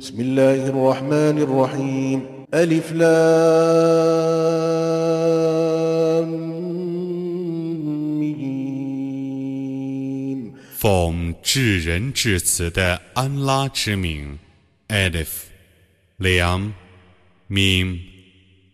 بسم الله الرحمن الرحيم ألف لام ميم 奉至仁至慈的安拉之名，Alif，良，Mim，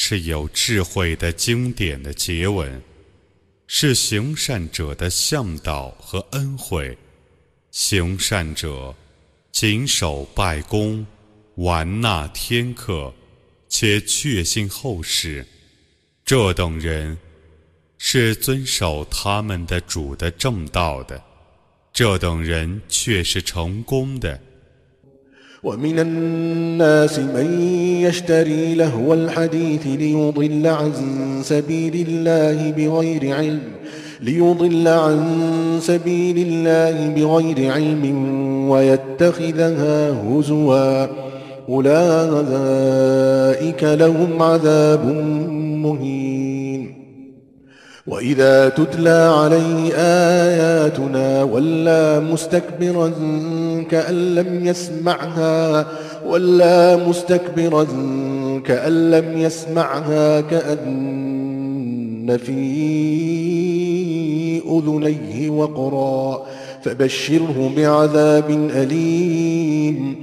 是有智慧的经典的结文，是行善者的向导和恩惠。行善者谨守拜功，完纳天课，且确信后世。这等人是遵守他们的主的正道的，这等人却是成功的。ومن الناس من يشتري لهو الحديث ليضل عن سبيل الله بغير علم ليضل عن سبيل الله بغير علم ويتخذها هزوا. أولئك لهم عذاب مهين. وإذا تتلى عليه آياتنا ولى مستكبرا كأن لم يسمعها ولى مستكبرا كأن لم يسمعها كأن في أذنيه وقرا فبشره بعذاب أليم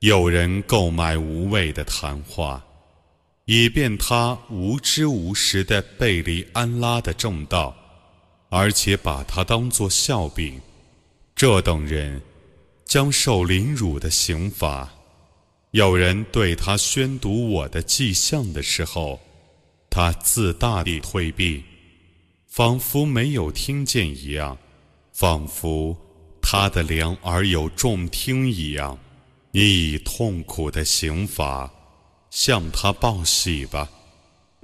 有人购买无谓的谈话， 以便他无知无识地背离安拉的正道，而且把它当作笑柄。这等人将受凌辱的刑罚。有人对他宣读我的迹象的时候，他自大地退避，仿佛没有听见一样，仿佛他的良耳有重听一样。你以痛苦的刑罚向他报喜吧。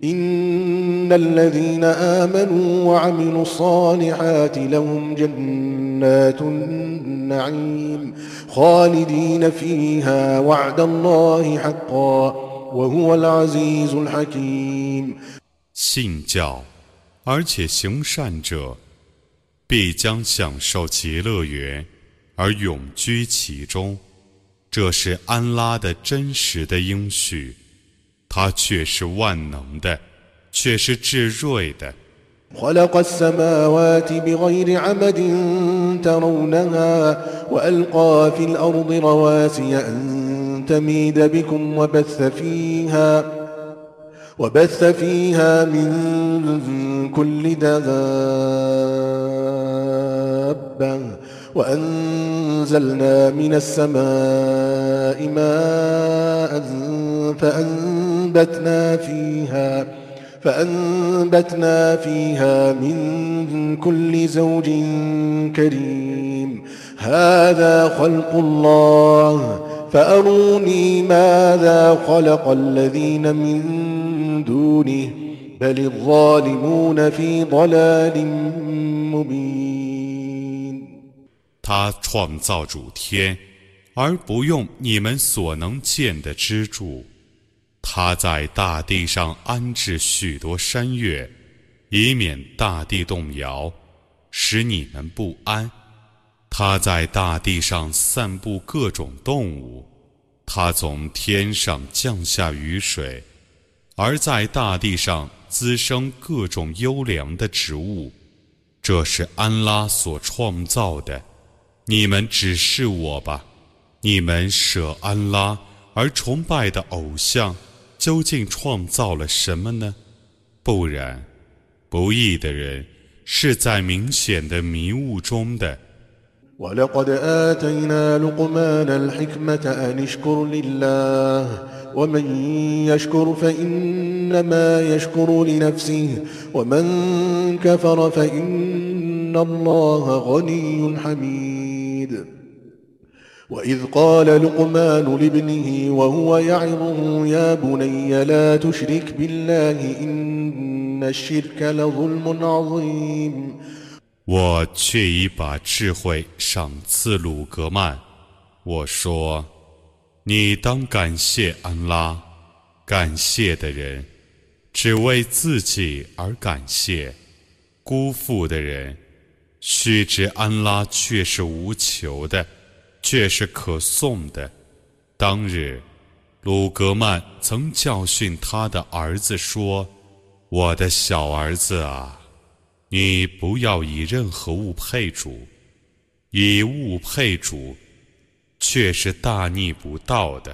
إن الذين آمنوا وعملوا الصالحات لهم جنات النعيم خالدين فيها وعد الله حقا وهو العزيز الحكيم 信教，而且行善者，必将享受极乐园，而永居其中。这是安拉的真实的应许， 他却是万能的，却是至睿的。 خلق السماوات بغير عمد ترونها وألقى في الأرض رواسي أن تميد بكم وبث فيها وبث فيها من كل دابة وأنزلنا من السماء ماء فأنبتنا فيها فأنبتنا فيها من كل زوج كريم هذا خلق الله فأروني ماذا خلق الذين من دونه بل الظالمون في ضلال مبين 他创造主天，而不用你们所能见的支柱。 他在大地上安置许多山岳，以免大地动摇，使你们不安。他在大地上散布各种动物，他从天上降下雨水，而在大地上滋生各种优良的植物。这是安拉所创造的。你们只是我吧，你们舍安拉而崇拜的偶像，究竟创造了什么呢？不然，不义的人是在明显的迷雾中的。 ولقد آتينا لقمان الحكمة أن اشكر لله ومن يشكر فإنما يشكر لنفسه ومن كفر فإن الله غني حميد وإذ قال لقمان لابنه وهو يعظه يا بني لا تشرك بالله إن الشرك لظلم عظيم 我却已把智慧赏赐鲁格曼。我说：“你当感谢安拉，感谢的人只为自己而感谢，辜负的人须知安拉却是无求的， 却是可颂的。”当日，鲁格曼曾教训他的儿子说：“我的小儿子啊！”你不要以任何物配主，以物配主，却是大逆不道的。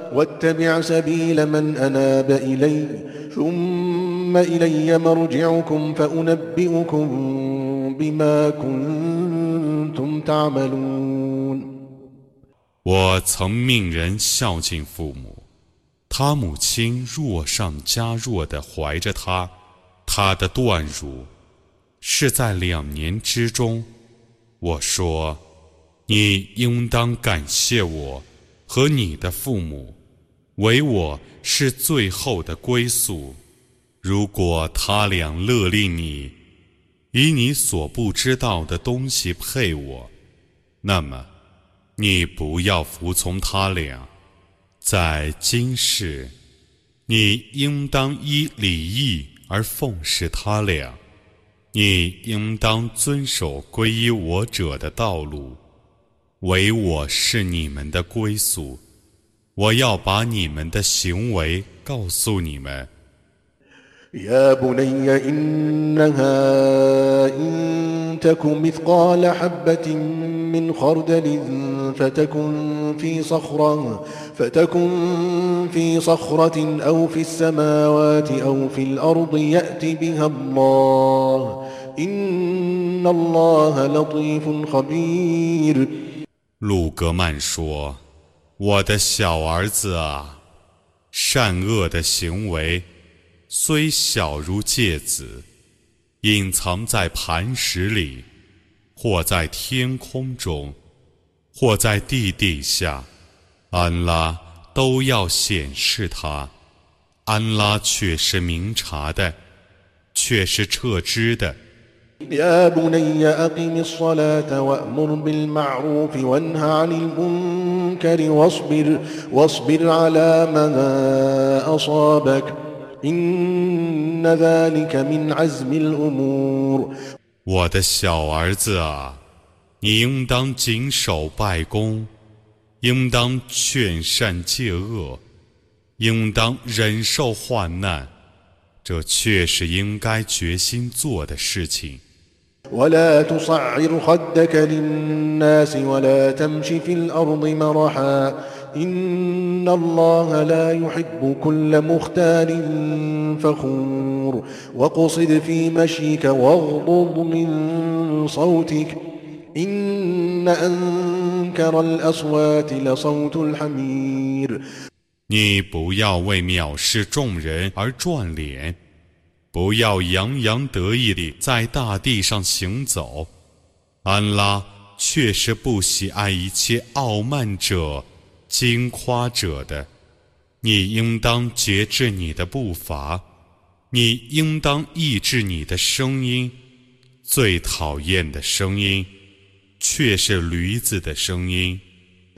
واتبع سبيل من أناب إلي ثم إلي مرجعكم فأنبئكم بما كنتم تعملون 我曾命人孝敬父母。他母亲弱上加弱地怀着他，他的断乳是在两年之中。我说：“你应当感谢我和你的父母， 唯我是最后的归宿。如果他俩勒令你以你所不知道的东西配我，那么你不要服从他俩。”在今世，你应当依礼义而奉侍他俩；你应当遵守皈依我者的道路，唯我是你们的归宿。我要把你们的行为告诉你们。يا بني إنها إن تك مثقال حبة من خردل فتكن في صخرة فتكن في صخرة أو في السماوات أو في الأرض يأت بها الله إن الله لطيف خبير 鲁格曼说：“ 我的小儿子啊，善恶的行为。”虽小如芥子，隐藏在磐石里，或在天空中，或在地底下，安拉都要显示它。安拉却是明察的，却是彻知的。我的小儿子啊，你应当谨守拜功，应当劝善戒恶，应当忍受患难，这却是应该决心做的事情。إن الله لا يحب كل مختال فخور وقصد في مشيك واغضض من صوتك إن أنكر الأصوات لصوت الحمير 你不要为藐视众人而转脸， 不要洋洋得意地在大地上行走。安拉确实不喜爱一切傲慢者。惊夸者的，你应当节制你的步伐，你应当抑制你的声音。最讨厌的声音，却是驴子的声音。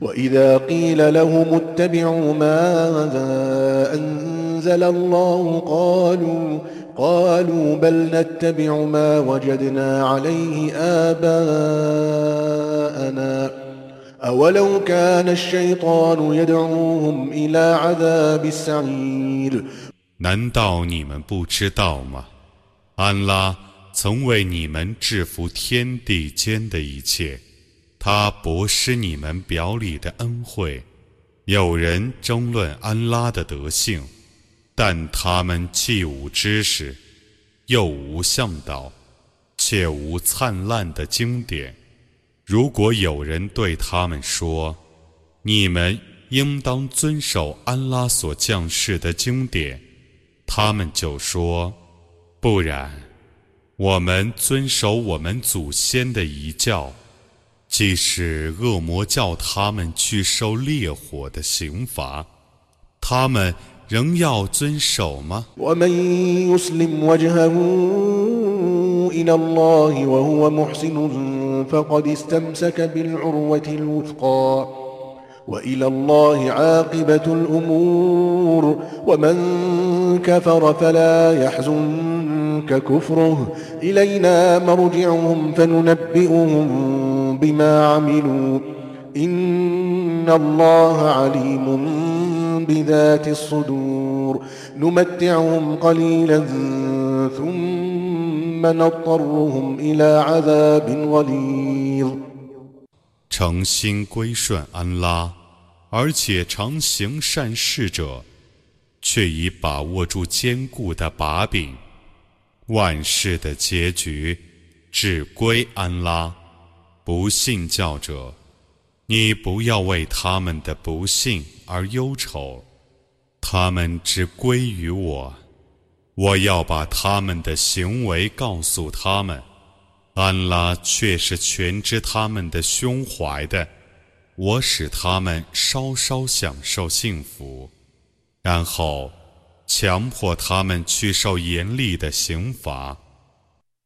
وإذا قيل لهم اتبعوا ما أنزل الله قالوا قالوا بل نتبع ما وجدنا عليه آباءنا أولو كان الشيطان يدعوهم إلى عذاب السعير 难道你们不知道吗？安拉曾为你们制服天地间的一切， 他博施你们表里的恩惠。有人争论安拉的德性，但他们既无知识，又无向导，且无灿烂的经典。如果有人对他们说：“你们应当遵守安拉所降世的经典。”他们就说：“不然，我们遵守我们祖先的遗教，即使恶魔叫他们去受烈火的刑罚，他们仍要遵守吗？” وإلى الله عاقبة الأمور ومن كفر فلا يحزنك كفره إلينا مرجعهم فننبئهم بما عملوا إن الله عليم بذات الصدور نمتعهم قليلا ثم نضطرهم إلى عذاب غليظ 诚心归顺安拉。而且常行善事者，却已把握住坚固的把柄。万事的结局只归安拉。 不信教者，你不要为他们的不幸而忧愁，他们只归于我。我要把他们的行为告诉他们，安拉却是全知他们的胸怀的。我使他们稍稍享受幸福，然后强迫他们去受严厉的刑罚。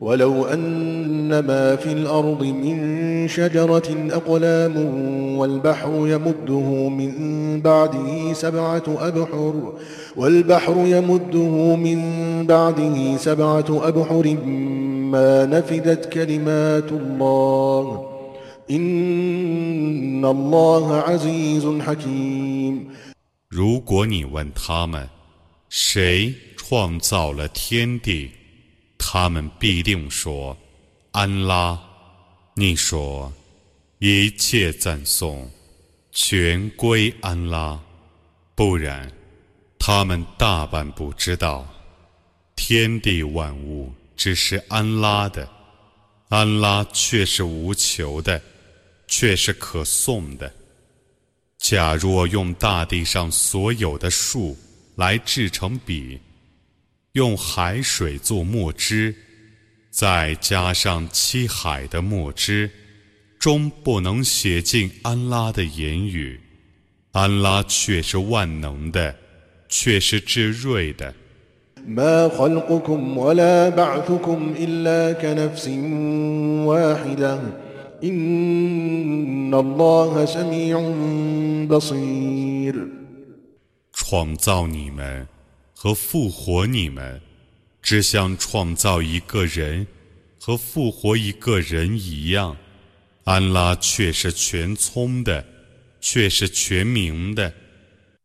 ولو أن ما في الأرض من شجرة أقلام والبحر يمده من بعده سبعة أبحر والبحر يمده من بعده سبعة أبحر ما نفدت كلمات الله إن الله عزيز حكيم 如果你问他们，谁创造了天地？ 他们必定说：“安拉。”你说：“一切赞颂全归安拉。”不然，他们大半不知道，天地万物只是安拉的，安拉却是无求的，却是可颂的。假若用大地上所有的树。来制成笔，用海水做墨汁，再加上七海的墨汁，终不能写尽安拉的言语。安拉却是万能的，却是至睿的。创造你们和复活你们，只像创造一个人和复活一个人一样。安拉却是全聪的，却是全明的。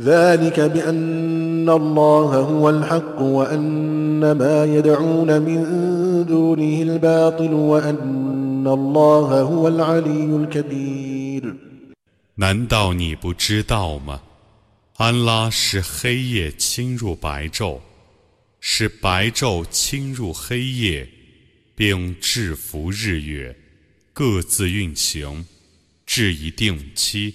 ذلك بأن الله هو الحق وأن ما يدعون من دونه الباطل وأن الله هو العلي الكبير 难道你不知道吗？安拉使黑夜侵入白昼，使白昼侵入黑夜，并制服日月，各自运行，至一定期。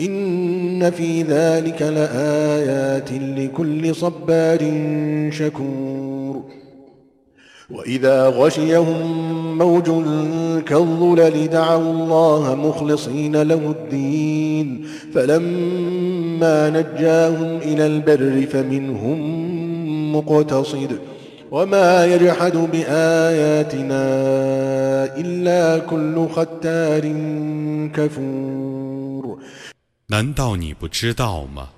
إن في ذلك لآيات لكل صبار شكور. وإذا غشيهم موج كالظلل دعوا الله مخلصين له الدين. فلما نجاهم إلى البر فمنهم مقتصد. وما يجحد بآياتنا إلا كل ختار كفور. 难道你不知道吗？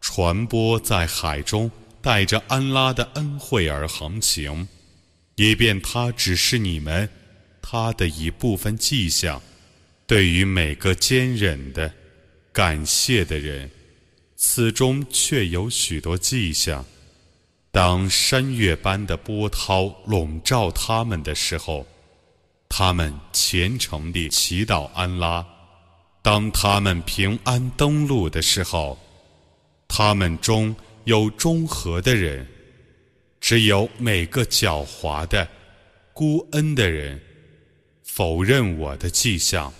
船舶在海中带着安拉的恩惠而航行，以便他指示你们他的一部分迹象。对于每个坚忍的、感谢的人，此中却有许多迹象。当山岳般的波涛笼罩他们的时候，他们虔诚地祈祷安拉。当他们平安登陆的时候，他们中有中和的人，只有每个狡猾的、孤恩的人否认我的迹象。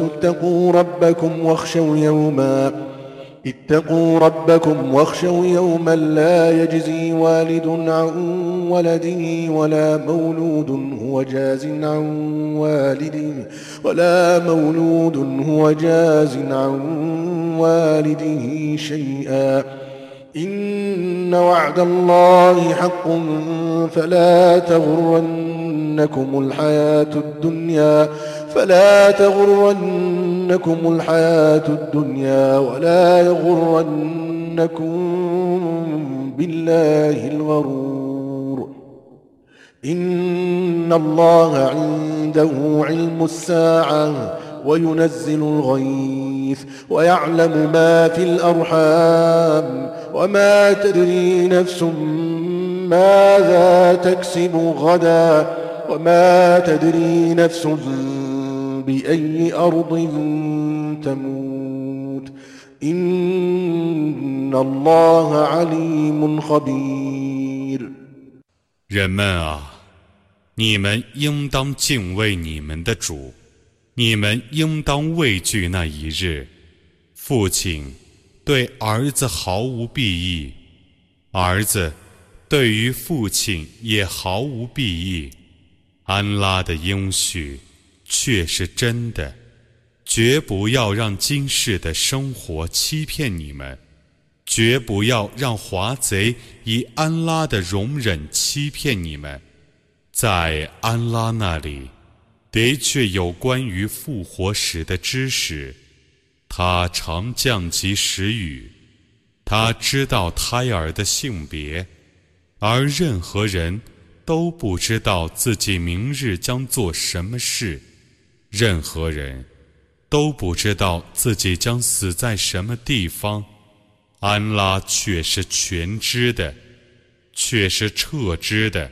اتقوا ربكم واخشوا يوما لا يجزي والد عن ولده ولا مولود هو جاز عن والده ولا مولود هو جاز عن والده شيئا. إن وعد الله حق فلا تغرنكم الحياة الدنيا فلا تغرنكم الحياة الدنيا ولا يغرنكم بالله الغرور. إن الله عنده علم الساعة وينزل الغيث ويعلم ما في الأرحام وما تدري نفس ماذا تكسب غدا وما تدري نفس بأي أرض تموت إن الله عليم خبير 人们啊，你们应当敬畏你们的主， 你们应当畏惧那一日。父亲对儿子毫无裨益，儿子对于父亲也毫无裨益。安拉的应许。却是真的，绝不要让今世的生活欺骗你们，绝不要让华贼以安拉的容忍欺骗你们。在安拉那里，的确有关于复活时的知识，他常降及时雨，他知道胎儿的性别，而任何人都不知道自己明日将做什么事。任何人都不知道自己将死在什么地方，安拉却是全知的，却是彻知的。